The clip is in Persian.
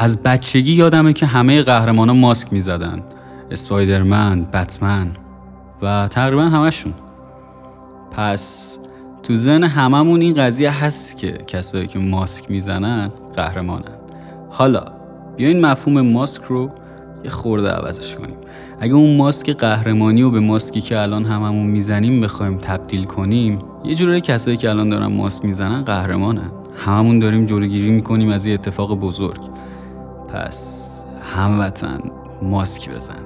از بچگی یادمه که همه قهرمانا ماسک می‌زدن. اسپایدرمن، بتمن و تقریبا همشون پس تو ذهن هممون این قضیه هست که کسایی که ماسک می‌زنن قهرمانن. حالا بیاین مفهوم ماسک رو یه خورده عوضش کنیم. اگه اون ماسک قهرمانی رو به ماسکی که الان هممون می‌زنیم بخوایم تبدیل کنیم یه جوری کسایی که الان دارن ماسک می‌زنن قهرمانن. هممون داریم جلوگیری می‌کنیم از یه اتفاق بزرگ. پس هموطن ماسک بزن.